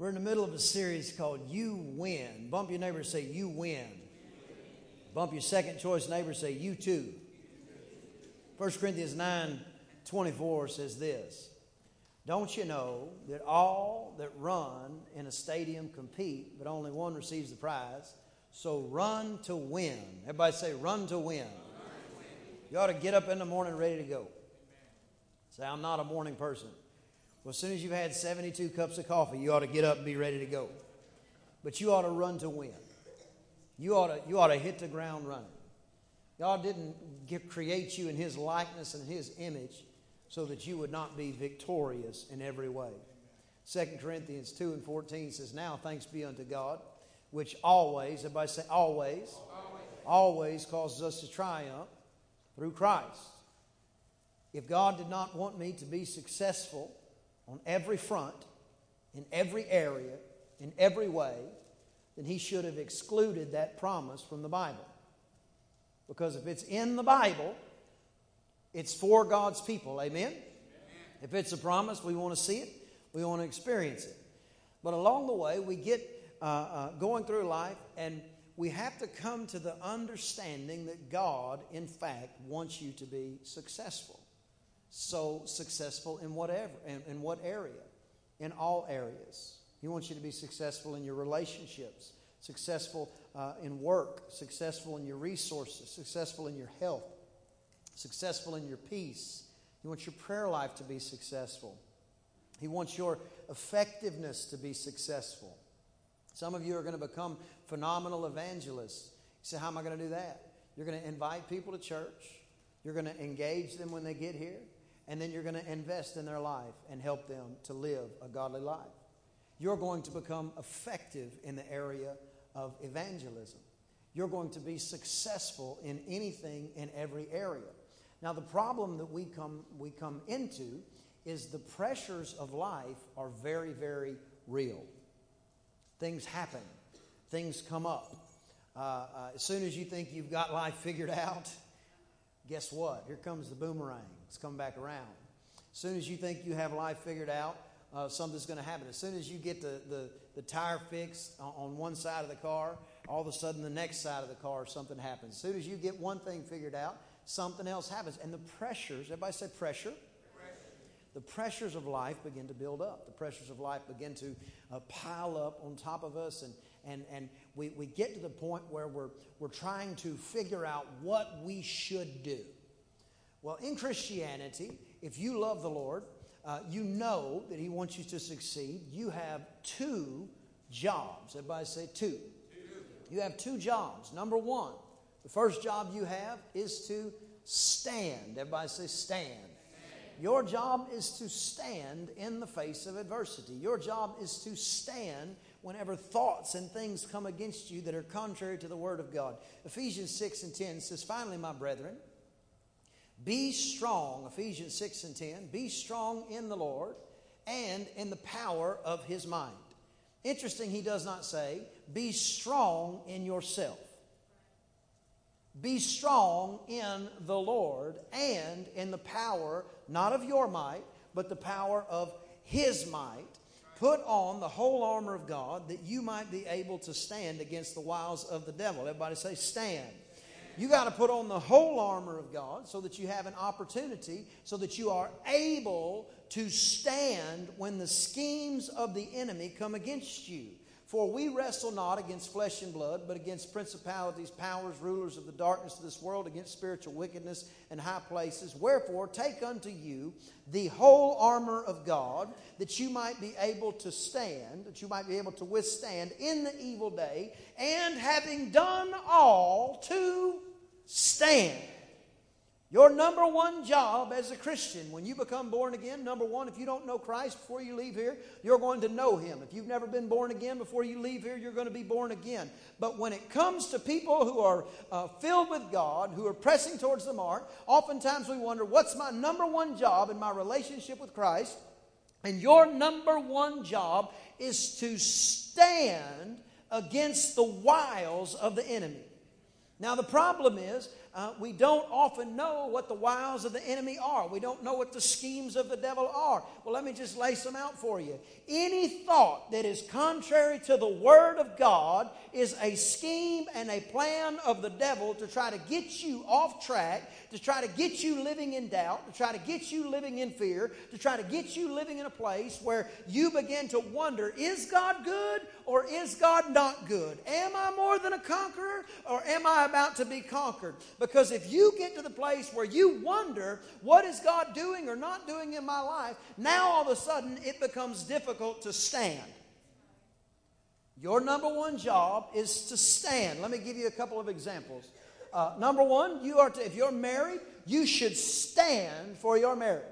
We're in the middle of a series called You Win. Bump your neighbor say, You win. Bump your second choice neighbor say, You too. 1 Corinthians 9 24 says this Don't you know that all that run in a stadium compete, but only one receives the prize? So run to win. Everybody say, Run to win. You ought to get up in the morning ready to go. Say, I'm not a morning person. Well, as soon as you've had 72 cups of coffee, you ought to get up and be ready to go. But you ought to run to win. You ought to, you ought to hit the ground running. God didn't give, create you in His likeness and His image so that you would not be victorious in every way. 2 Corinthians 2 and 14 says, Now thanks be unto God, which always, everybody say always, always, always causes us to triumph through Christ. If God did not want me to be successful on every front, in every area, in every way, then he should have excluded that promise from the Bible. Because if it's in the Bible, it's for God's people. Amen? Amen? If it's a promise, we want to see it, we want to experience it. But along the way, we get uh, uh, going through life and we have to come to the understanding that God, in fact, wants you to be successful so successful in whatever in, in what area? In all areas. He wants you to be successful in your relationships successful uh, in work successful in your resources successful in your health successful in your peace. He wants your prayer life to be successful. He wants your effectiveness to be successful. Some of you are going to become phenomenal evangelists. You say how am i going to do that? You're going to invite people to church. You're going to engage them when they get here and then you're going to invest in their life and help them to live a godly life. You're going to become effective in the area of evangelism. You're going to be successful in anything in every area. Now, the problem that we come, we come into is the pressures of life are very, very real. Things happen, things come up. Uh, uh, as soon as you think you've got life figured out, guess what? Here comes the boomerang. It's come back around. As soon as you think you have life figured out, uh, something's going to happen. As soon as you get the, the, the tire fixed on one side of the car, all of a sudden the next side of the car, something happens. As soon as you get one thing figured out, something else happens. And the pressures, everybody say pressure. The pressures of life begin to build up. The pressures of life begin to uh, pile up on top of us, and, and, and we, we get to the point where we're, we're trying to figure out what we should do. Well, in Christianity, if you love the Lord, uh, you know that He wants you to succeed. You have two jobs. Everybody say two. You have two jobs. Number one, the first job you have is to stand. Everybody say stand. Your job is to stand in the face of adversity. Your job is to stand whenever thoughts and things come against you that are contrary to the Word of God. Ephesians 6 and 10 says, Finally, my brethren, be strong, Ephesians 6 and 10. Be strong in the Lord and in the power of his mind. Interesting, he does not say, be strong in yourself. Be strong in the Lord and in the power, not of your might, but the power of his might. Put on the whole armor of God that you might be able to stand against the wiles of the devil. Everybody say, stand. You got to put on the whole armor of God so that you have an opportunity, so that you are able to stand when the schemes of the enemy come against you. For we wrestle not against flesh and blood, but against principalities, powers, rulers of the darkness of this world, against spiritual wickedness in high places. Wherefore, take unto you the whole armor of God, that you might be able to stand, that you might be able to withstand in the evil day, and having done all to stand. Your number one job as a Christian, when you become born again, number one, if you don't know Christ before you leave here, you're going to know Him. If you've never been born again before you leave here, you're going to be born again. But when it comes to people who are uh, filled with God, who are pressing towards the mark, oftentimes we wonder, what's my number one job in my relationship with Christ? And your number one job is to stand against the wiles of the enemy. Now, the problem is uh, we don't often know what the wiles of the enemy are. We don't know what the schemes of the devil are. Well, let me just lay some out for you. Any thought that is contrary to the Word of God is a scheme and a plan of the devil to try to get you off track, to try to get you living in doubt, to try to get you living in fear, to try to get you living in a place where you begin to wonder is God good or is God not good? Am I more than a conqueror or am I about to be conquered? Because if you get to the place where you wonder, what is God doing or not doing in my life, now all of a sudden it becomes difficult to stand. Your number one job is to stand. Let me give you a couple of examples. Uh, number one, you are to, if you're married, you should stand for your marriage.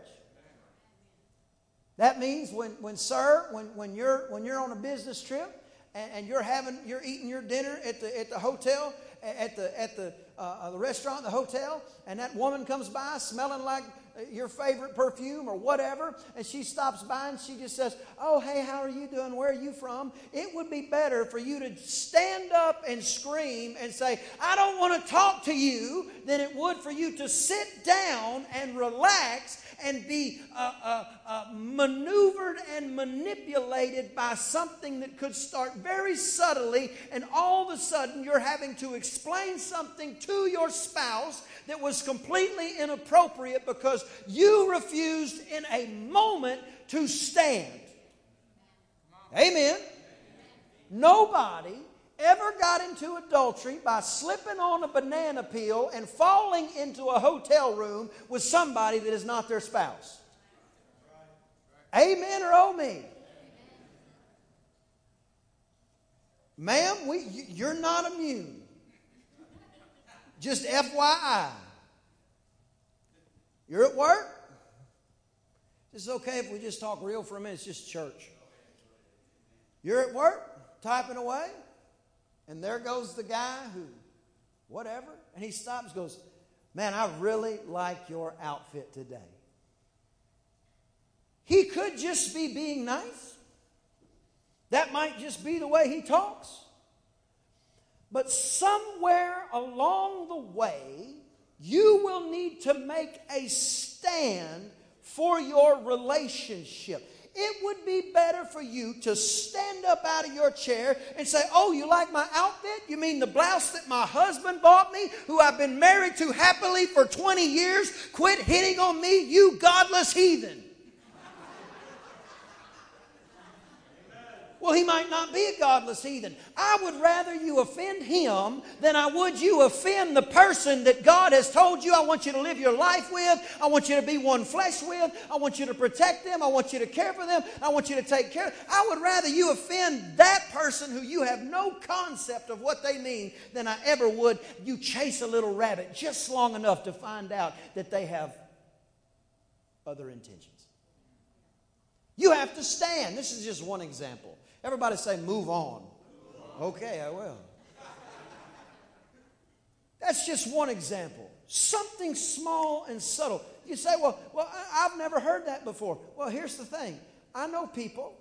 That means when, when sir, when, when, you're, when you're on a business trip and, and you're having, you're eating your dinner at the, at the hotel, at the, at the, uh, the restaurant, the hotel, and that woman comes by smelling like your favorite perfume or whatever, and she stops by and she just says, Oh, hey, how are you doing? Where are you from? It would be better for you to stand up and scream and say, I don't want to talk to you, than it would for you to sit down and relax and be uh, uh, uh, maneuvered and manipulated by something that could start very subtly, and all of a sudden you're having to explain something to your spouse that was completely inappropriate because you refused in a moment to stand. Amen. Nobody ever got into adultery by slipping on a banana peel and falling into a hotel room with somebody that is not their spouse. Amen or oh me? Ma'am, we, you're not immune. Just FYI. You're at work? It's okay if we just talk real for a minute. It's just church. You're at work, typing away. And there goes the guy who, whatever, and he stops goes, Man, I really like your outfit today. He could just be being nice. That might just be the way he talks. But somewhere along the way, you will need to make a stand for your relationship it would be better for you to stand up out of your chair and say, Oh, you like my outfit? You mean the blouse that my husband bought me, who I've been married to happily for 20 years? Quit hitting on me, you godless heathen. Well, he might not be a godless heathen. I would rather you offend him than I would you offend the person that God has told you I want you to live your life with. I want you to be one flesh with. I want you to protect them. I want you to care for them. I want you to take care. I would rather you offend that person who you have no concept of what they mean than I ever would you chase a little rabbit just long enough to find out that they have other intentions. You have to stand. This is just one example. Everybody say, move on. Okay, I will. That's just one example. Something small and subtle. You say, well, well, I've never heard that before. Well, here's the thing. I know people,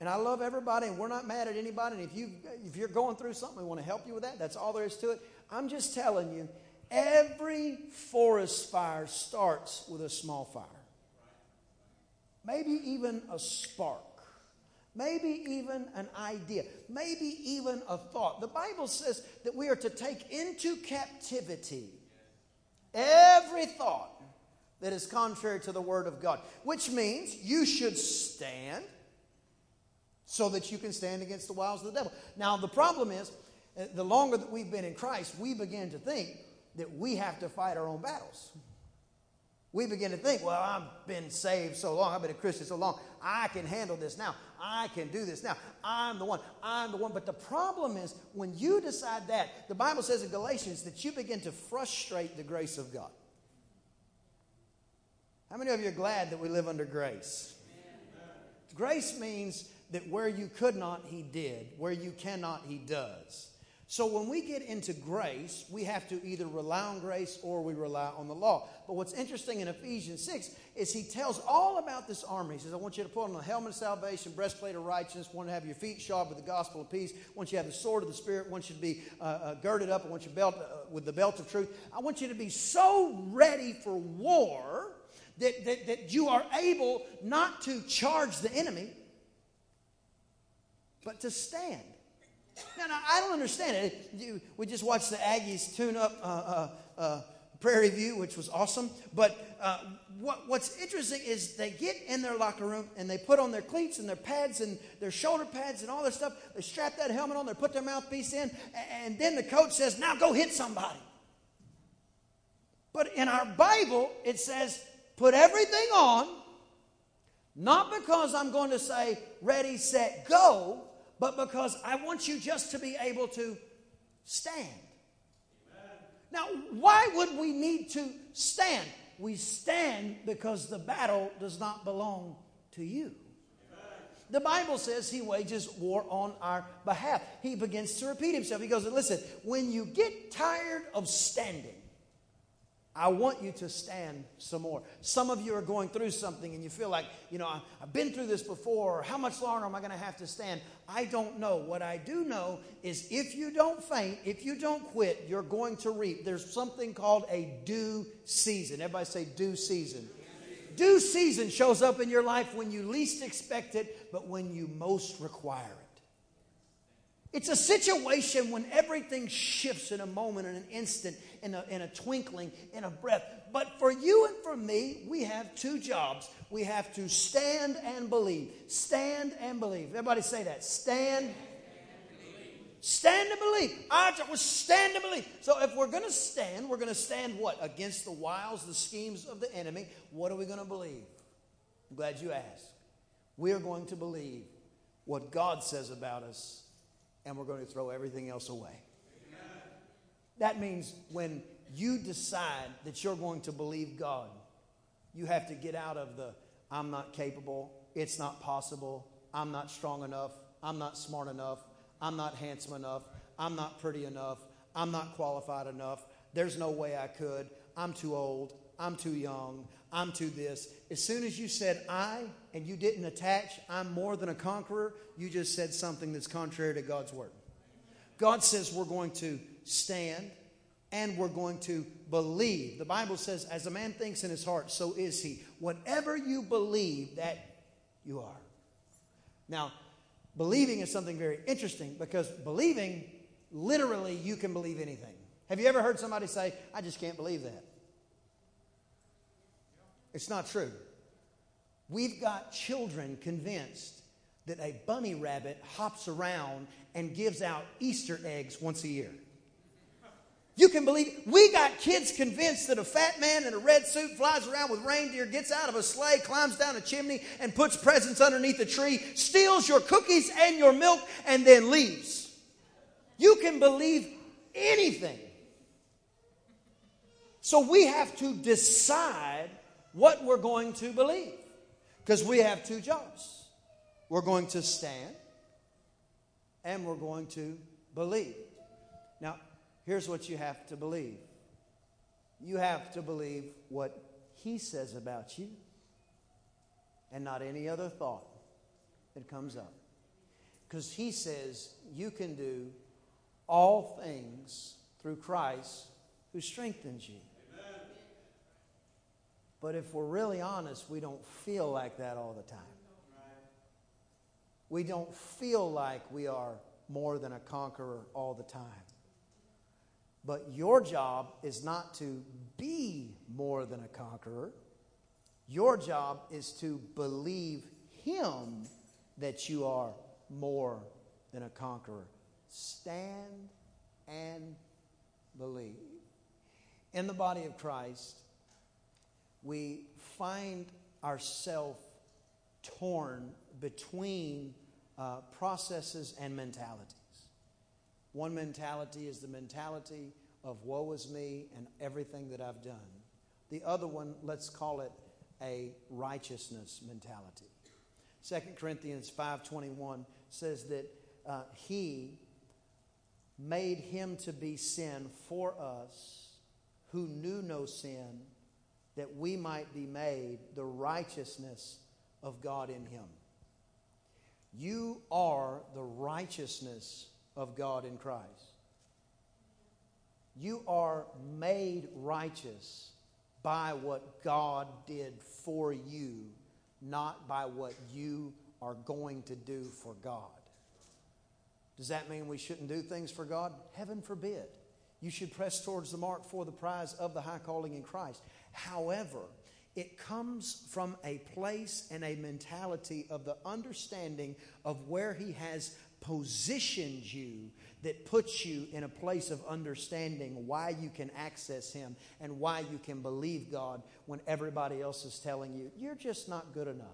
and I love everybody, and we're not mad at anybody. And if you if you're going through something, we want to help you with that. That's all there is to it. I'm just telling you, every forest fire starts with a small fire. Maybe even a spark maybe even an idea, maybe even a thought. The Bible says that we are to take into captivity every thought that is contrary to the Word of God, which means you should stand so that you can stand against the wiles of the devil. Now, the problem is, uh, the longer that we've been in Christ, we begin to think that we have to fight our own battles. We begin to think, well, I've been saved so long, I've been a Christian so long, I can handle this now. I can do this now. I'm the one. I'm the one. But the problem is when you decide that, the Bible says in Galatians that you begin to frustrate the grace of God. How many of you are glad that we live under grace? Grace means that where you could not, He did. Where you cannot, He does. So when we get into grace, we have to either rely on grace or we rely on the law. But what's interesting in Ephesians 6 is he tells all about this armor. He says, I want you to put on the helmet of salvation, breastplate of righteousness, want to have your feet shod with the gospel of peace, want you to have the sword of the Spirit, want you to be uh, uh, girded up, I want you belt uh, with the belt of truth. I want you to be so ready for war that, that, that you are able not to charge the enemy, but to stand. Now, now, I don't understand it. We just watched the Aggies tune up uh, uh, uh, Prairie View, which was awesome. But uh, what, what's interesting is they get in their locker room and they put on their cleats and their pads and their shoulder pads and all this stuff. They strap that helmet on, they put their mouthpiece in, and then the coach says, Now go hit somebody. But in our Bible, it says, Put everything on, not because I'm going to say, Ready, set, go but because I want you just to be able to stand. Amen. Now, why would we need to stand? We stand because the battle does not belong to you. The Bible says he wages war on our behalf. He begins to repeat himself. He goes, Listen, when you get tired of standing, I want you to stand some more. Some of you are going through something and you feel like, you know, I've been through this before. How much longer am I going to have to stand? I don't know. What I do know is if you don't faint, if you don't quit, you're going to reap. There's something called a due season. Everybody say due season. Due season shows up in your life when you least expect it, but when you most require it. It's a situation when everything shifts in a moment, in an instant, in a, in a twinkling, in a breath. But for you and for me, we have two jobs. We have to stand and believe. Stand and believe. Everybody say that. Stand. Stand and believe. Our job was stand and believe. So if we're going to stand, we're going to stand what? Against the wiles, the schemes of the enemy. What are we going to believe? I'm glad you asked. We are going to believe what God says about us and we're going to throw everything else away. Amen. That means when you decide that you're going to believe God, you have to get out of the I'm not capable, it's not possible, I'm not strong enough, I'm not smart enough, I'm not handsome enough, I'm not pretty enough, I'm not qualified enough, there's no way I could, I'm too old, I'm too young, I'm to this. As soon as you said I and you didn't attach, I'm more than a conqueror, you just said something that's contrary to God's word. God says we're going to stand and we're going to believe. The Bible says, as a man thinks in his heart, so is he. Whatever you believe, that you are. Now, believing is something very interesting because believing, literally, you can believe anything. Have you ever heard somebody say, I just can't believe that? It's not true. We've got children convinced that a bunny rabbit hops around and gives out Easter eggs once a year. You can believe we got kids convinced that a fat man in a red suit flies around with reindeer, gets out of a sleigh, climbs down a chimney, and puts presents underneath a tree, steals your cookies and your milk, and then leaves. You can believe anything. So we have to decide what we're going to believe. Because we have two jobs we're going to stand and we're going to believe. Now, here's what you have to believe you have to believe what He says about you and not any other thought that comes up. Because He says you can do all things through Christ who strengthens you. But if we're really honest, we don't feel like that all the time. We don't feel like we are more than a conqueror all the time. But your job is not to be more than a conqueror. Your job is to believe Him that you are more than a conqueror. Stand and believe. In the body of Christ, we find ourselves torn between uh, processes and mentalities. One mentality is the mentality of woe is me and everything that I've done. The other one, let's call it a righteousness mentality. 2 Corinthians 5.21 says that uh, he made him to be sin for us who knew no sin, that we might be made the righteousness of God in him. You are the righteousness of God in Christ. You are made righteous by what God did for you, not by what you are going to do for God. Does that mean we shouldn't do things for God? Heaven forbid. You should press towards the mark for the prize of the high calling in Christ. However, it comes from a place and a mentality of the understanding of where He has positioned you that puts you in a place of understanding why you can access Him and why you can believe God when everybody else is telling you, you're just not good enough.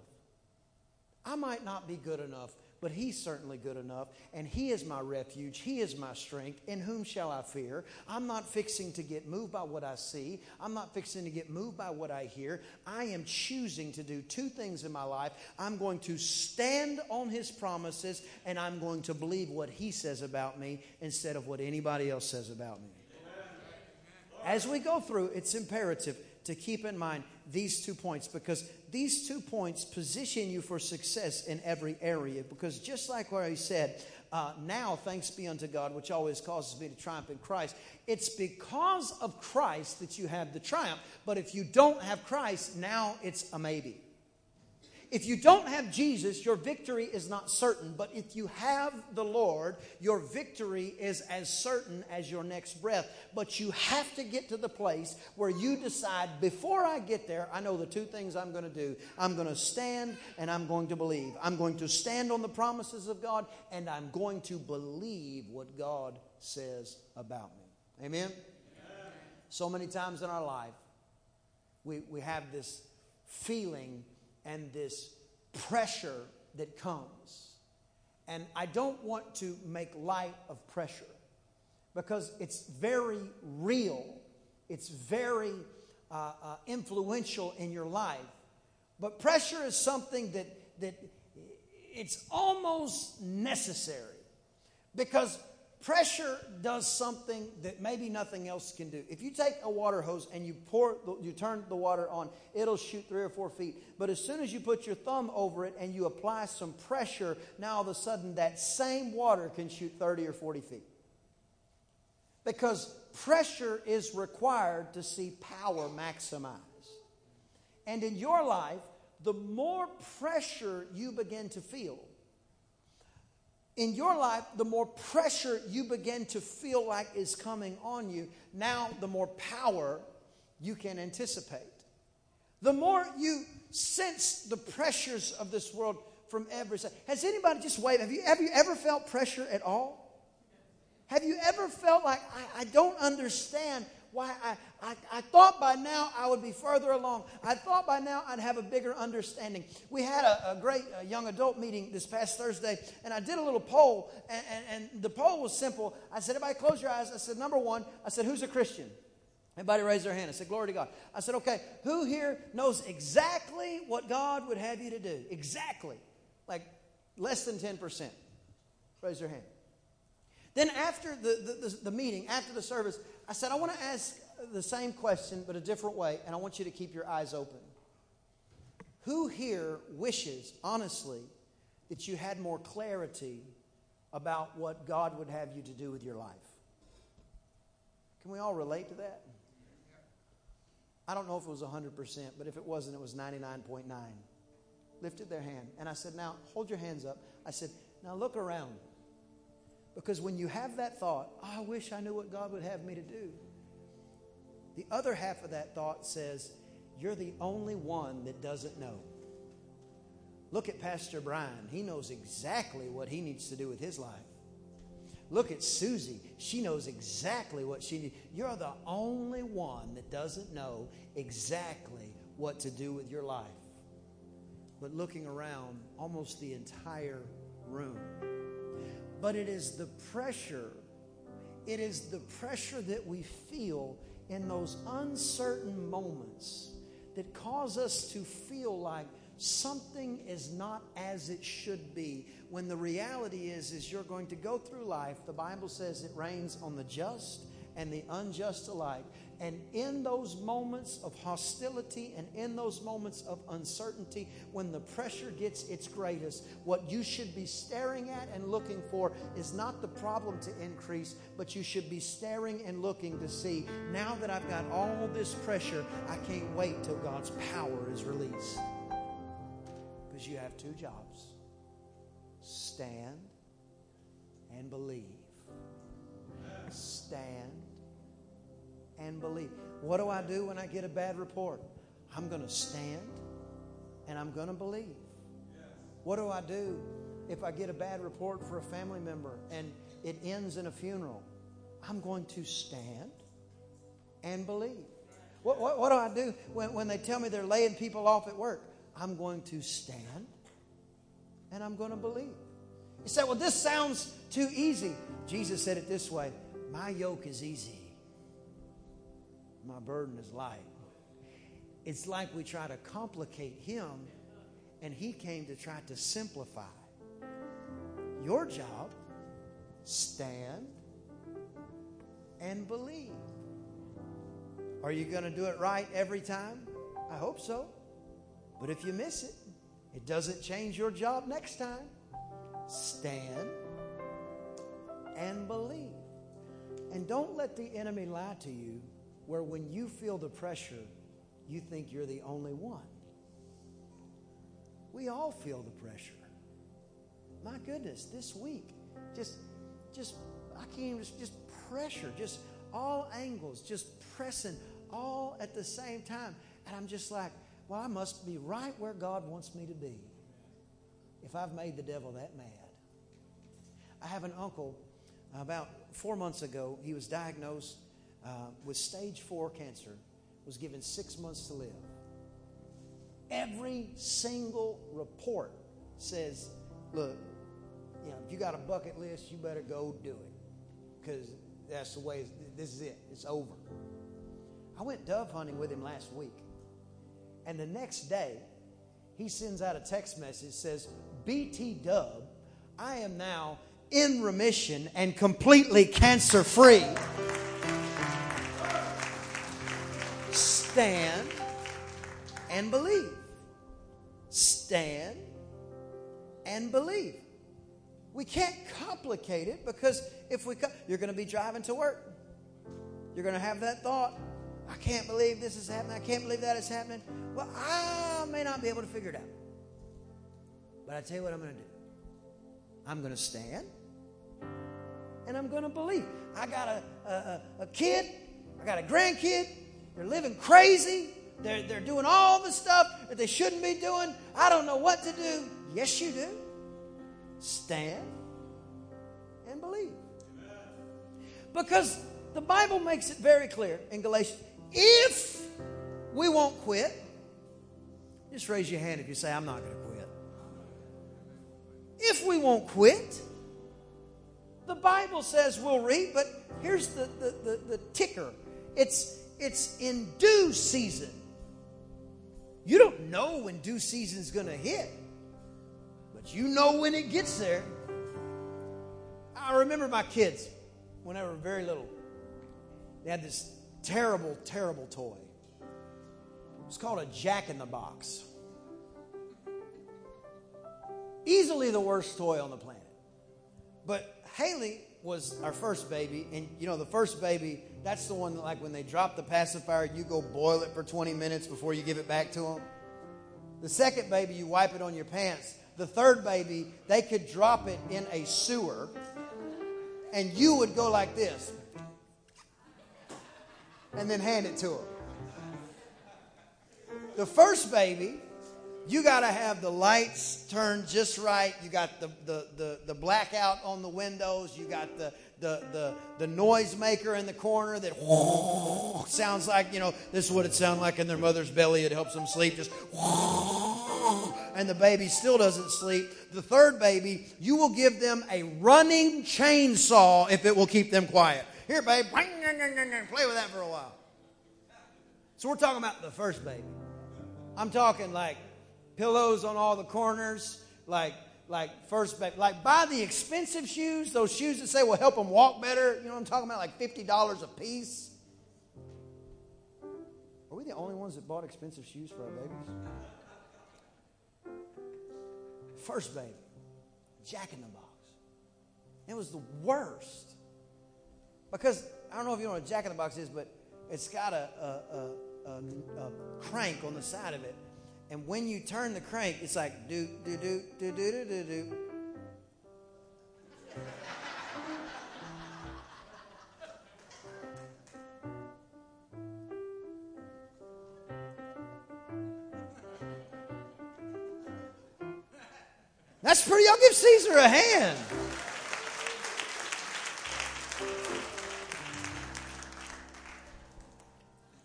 I might not be good enough, but he's certainly good enough, and he is my refuge. He is my strength. In whom shall I fear? I'm not fixing to get moved by what I see. I'm not fixing to get moved by what I hear. I am choosing to do two things in my life. I'm going to stand on his promises, and I'm going to believe what he says about me instead of what anybody else says about me. As we go through, it's imperative to keep in mind these two points because these two points position you for success in every area. Because just like what he said, uh, now thanks be unto God, which always causes me to triumph in Christ. It's because of Christ that you have the triumph. But if you don't have Christ, now it's a maybe. If you don't have Jesus, your victory is not certain. But if you have the Lord, your victory is as certain as your next breath. But you have to get to the place where you decide, before I get there, I know the two things I'm going to do. I'm going to stand and I'm going to believe. I'm going to stand on the promises of God and I'm going to believe what God says about me. Amen? Amen. So many times in our life, we, we have this feeling and this pressure that comes. And I don't want to make light of pressure because it's very real, it's very uh, uh, influential in your life. But pressure is something that, that it's almost necessary because pressure does something that maybe nothing else can do. If you take a water hose and you pour, you turn the water on, it'll shoot three or four feet. But as soon as you put your thumb over it and you apply some pressure, now all of a sudden that same water can shoot 30 or 40 feet. Because pressure is required to see power maximize. And in your life, the more pressure you begin to feel, in your life, the more pressure you begin to feel like is coming on you, now the more power you can anticipate. The more you sense the pressures of this world from every side. Has anybody just wait? Have you, have you ever felt pressure at all? Have you ever felt like, I, I don't understand why I, I, I, thought by now I would be further along. I thought by now I'd have a bigger understanding. We had a, a great uh, young adult meeting this past Thursday, and I did a little poll, and, and, and the poll was simple. I said, Everybody close your eyes. I said, Number one, I said, Who's a Christian? Everybody raised their hand. I said, Glory to God. I said, Okay, who here knows exactly what God would have you to do? Exactly. Like less than 10%. Raise your hand. Then after the, the, the, the meeting, after the service, I said, I want to ask the same question, but a different way, and I want you to keep your eyes open. Who here wishes, honestly, that you had more clarity about what God would have you to do with your life? Can we all relate to that? I don't know if it was 100%, but if it wasn't, it was 99.9. Lifted their hand. And I said, Now, hold your hands up. I said, Now look around. Because when you have that thought, oh, I wish I knew what God would have me to do. The other half of that thought says, You're the only one that doesn't know. Look at Pastor Brian. He knows exactly what he needs to do with his life. Look at Susie. She knows exactly what she needs. You're the only one that doesn't know exactly what to do with your life. But looking around, almost the entire room but it is the pressure, it is the pressure that we feel in those uncertain moments that cause us to feel like something is not as it should be. When the reality is is you're going to go through life the bible says it rains on the just and the unjust alike and in those moments of hostility and in those moments of uncertainty, when the pressure gets its greatest, what you should be staring at and looking for is not the problem to increase, but you should be staring and looking to see now that I've got all this pressure, I can't wait till God's power is released. Because you have two jobs stand and believe. Stand and believe. What do I do when I get a bad report? I'm going to stand and I'm going to believe. What do I do if I get a bad report for a family member and it ends in a funeral? I'm going to stand and believe. What, what, what do I do when, when they tell me they're laying people off at work? I'm going to stand and I'm going to believe. You say, well, this sounds too easy. Jesus said it this way My yoke is easy my burden is light. It's like we try to complicate him, and he came to try to simplify. Your job, stand and believe. Are you going to do it right every time? I hope so. But if you miss it, it doesn't change your job next time. Stand and believe. And don't let the enemy lie to you where when you feel the pressure, you think you're the only one. We all feel the pressure. My goodness, this week, just, just, I can't even, just, pressure, just all angles, just pressing all at the same time. And I'm just like, well, I must be right where God wants me to be if I've made the devil that mad. I have an uncle, about four months ago, he was diagnosed uh, with stage four cancer, was given six months to live. Every single report says, look, you know, if you got a bucket list, you better go do it. Because that's the way, this is it, it's over. I went dove hunting with him last week. And the next day, he sends out a text message says, BT Dub, I am now in remission and completely cancer free. Stand and believe. Stand and believe. We can't complicate it because if we, you're going to be driving to work. You're going to have that thought. I can't believe this is happening. I can't believe that is happening. Well, I may not be able to figure it out. But I tell you what I'm going to do. I'm going to stand and I'm going to believe. I got a, a, a kid, I got a grandkid, they're living crazy. They're, they're doing all the stuff that they shouldn't be doing. I don't know what to do. Yes, you do. Stand and believe. Because the Bible makes it very clear in Galatians if we won't quit, just raise your hand if you say, I'm not going to quit. If we won't quit, the Bible says we'll reap, but here's the, the, the, the ticker it's it's in due season. You don't know when due season is going to hit, but you know when it gets there. I remember my kids when they were very little. They had this terrible, terrible toy. It was called a Jack in the Box. Easily the worst toy on the planet. But Haley was our first baby, and you know, the first baby that's the one like, when they drop the pacifier, you go boil it for 20 minutes before you give it back to them. The second baby, you wipe it on your pants. The third baby, they could drop it in a sewer, and you would go like this and then hand it to them. The first baby, you got to have the lights turned just right. You got the, the, the, the blackout on the windows. You got the, the, the, the noisemaker in the corner that sounds like, you know, this is what it sounds like in their mother's belly. It helps them sleep. Just and the baby still doesn't sleep. The third baby, you will give them a running chainsaw if it will keep them quiet. Here, babe, play with that for a while. So we're talking about the first baby. I'm talking like pillows on all the corners, like like first like buy the expensive shoes, those shoes that say will help them walk better. You know what I'm talking about? Like fifty dollars a piece. Are we the only ones that bought expensive shoes for our babies? First baby, Jack in the Box. It was the worst because I don't know if you know what a Jack in the Box is, but it's got a, a, a, a crank on the side of it and when you turn the crank, it's like do do do do do do do do. That's pretty. I'll give Caesar a hand.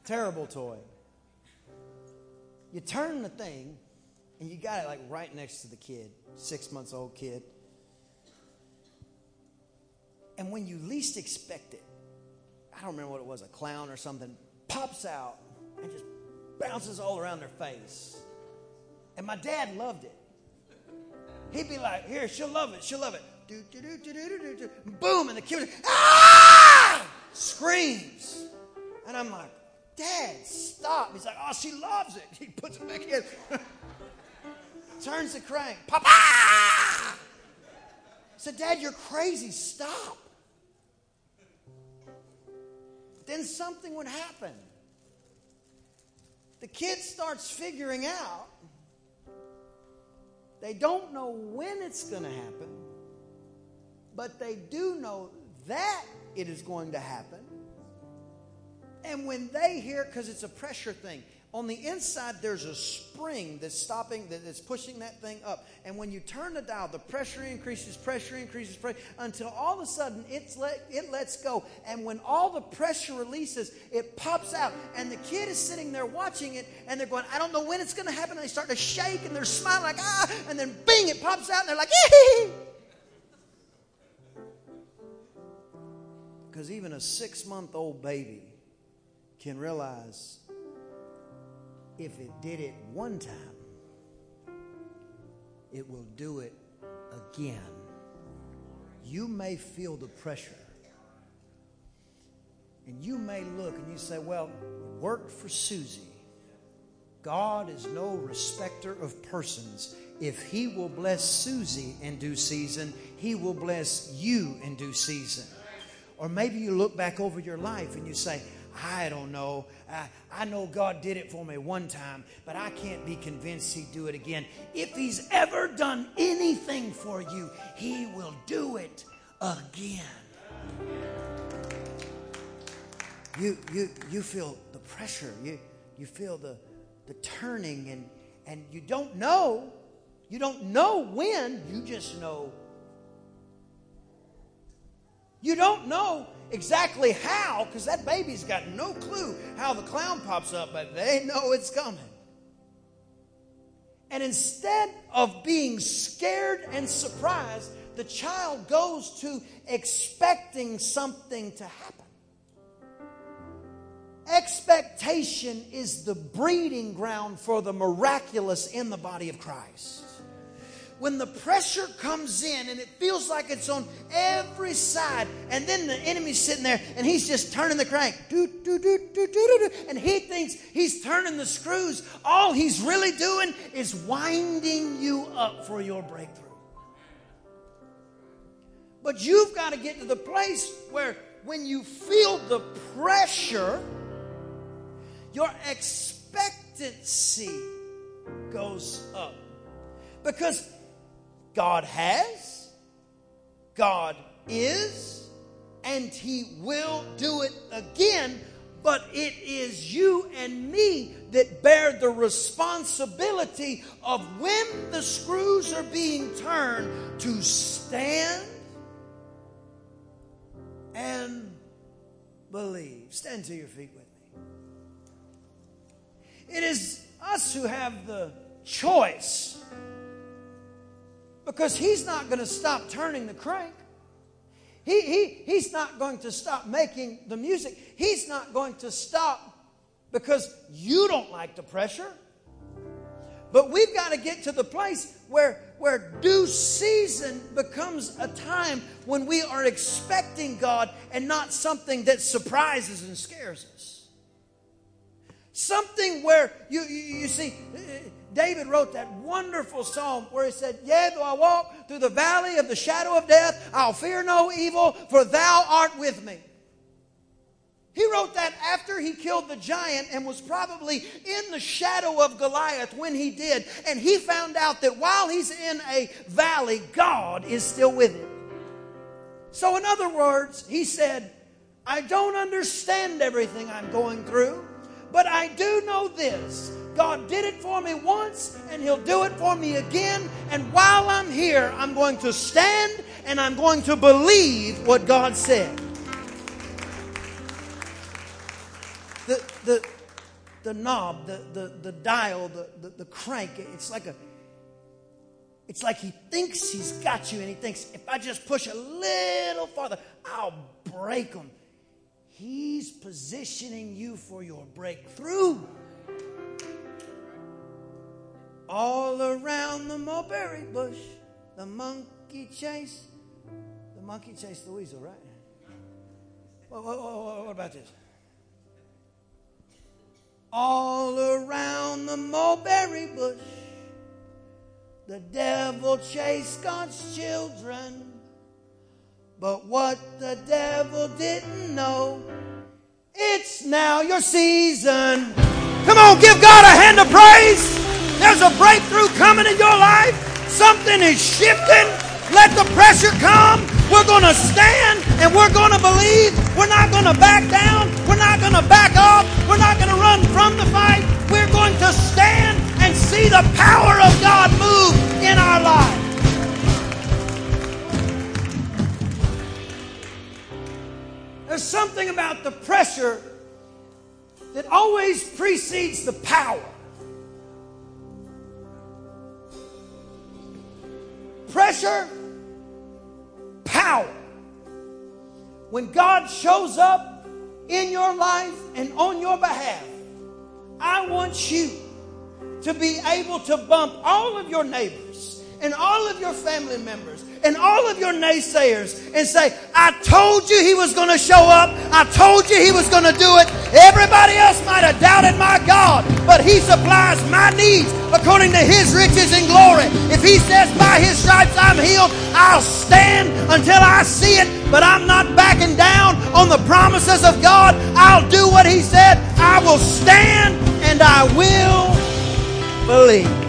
Terrible toy. You turn the thing, and you got it like right next to the kid, six months old kid. And when you least expect it, I don't remember what it was, a clown or something, pops out and just bounces all around their face. And my dad loved it. He'd be like, Here, she'll love it, she'll love it. Boom, and the kid ah! screams. And I'm like, Dad, stop. He's like, oh, she loves it. He puts it back in. Turns the crank. Papa! I said, Dad, you're crazy. Stop. Then something would happen. The kid starts figuring out they don't know when it's going to happen, but they do know that it is going to happen. And when they hear, because it's a pressure thing, on the inside there's a spring that's stopping, that's pushing that thing up. And when you turn the dial, the pressure increases, pressure increases, pressure, until all of a sudden it's let, it lets go. And when all the pressure releases, it pops out. And the kid is sitting there watching it, and they're going, I don't know when it's going to happen. And they start to shake, and they're smiling like, ah, and then bing, it pops out, and they're like, Because even a six month old baby can realize if it did it one time, it will do it again. You may feel the pressure. And you may look and you say, well, work for Susie. God is no respecter of persons. If He will bless Susie in due season, He will bless you in due season. Or maybe you look back over your life and you say, I don't know. I, I know God did it for me one time, but I can't be convinced He'd do it again. If He's ever done anything for you, He will do it again. You, you, you feel the pressure, you, you feel the, the turning, and, and you don't know. You don't know when, you just know. You don't know exactly how, because that baby's got no clue how the clown pops up, but they know it's coming. And instead of being scared and surprised, the child goes to expecting something to happen. Expectation is the breeding ground for the miraculous in the body of Christ when the pressure comes in and it feels like it's on every side, and then the enemy's sitting there and he's just turning the crank, do, do, do, do, do, do, and he thinks he's turning the screws. All he's really doing is winding you up for your breakthrough. But you've got to get to the place where when you feel the pressure, your expectancy goes up. Because God has, God is, and He will do it again. But it is you and me that bear the responsibility of when the screws are being turned to stand and believe. Stand to your feet with me. It is us who have the choice because he's not going to stop turning the crank. He, he, he's not going to stop making the music. He's not going to stop because you don't like the pressure. But we've got to get to the place where, where due season becomes a time when we are expecting God and not something that surprises and scares us. Something where you, you, you see, David wrote that wonderful psalm where he said, Yea, though I walk through the valley of the shadow of death, I'll fear no evil, for thou art with me. He wrote that after he killed the giant and was probably in the shadow of Goliath when he did. And he found out that while he's in a valley, God is still with him. So, in other words, he said, I don't understand everything I'm going through, but I do know this. God did it for me once, and He'll do it for me again. And while I'm here, I'm going to stand and I'm going to believe what God said. the, the, the knob, the, the, the dial, the, the, the crank, it's like a it's like he thinks he's got you, and he thinks, if I just push a little farther, I'll break him. He's positioning you for your breakthrough. All around the mulberry bush, the monkey chase. The monkey chased the weasel, right? What, what, about this? all around the mulberry bush. The devil chased God's children. But what the devil didn't know, it's now your season. Come on, give God a hand of praise. There's a breakthrough coming in your life. Something is shifting. Let the pressure come. We're going to stand and we're going to believe. We're not going to back down. We're not going to back off. We're not going to run from the fight. We're going to stand and see the power of God move in our lives. There's something about the pressure that always precedes the power. Pressure power. When God shows up in your life and on your behalf, I want you to be able to bump all of your neighbors and all of your family members and all of your naysayers and say, I told you he was going to show up. I told you he was going to do it. Everybody else might have doubted my God, but he supplies my needs according to his riches and glory. If he says by his stripes I'm healed, I'll stand until I see it, but I'm not backing down on the promises of God. I'll do what he said. I will stand and I will believe.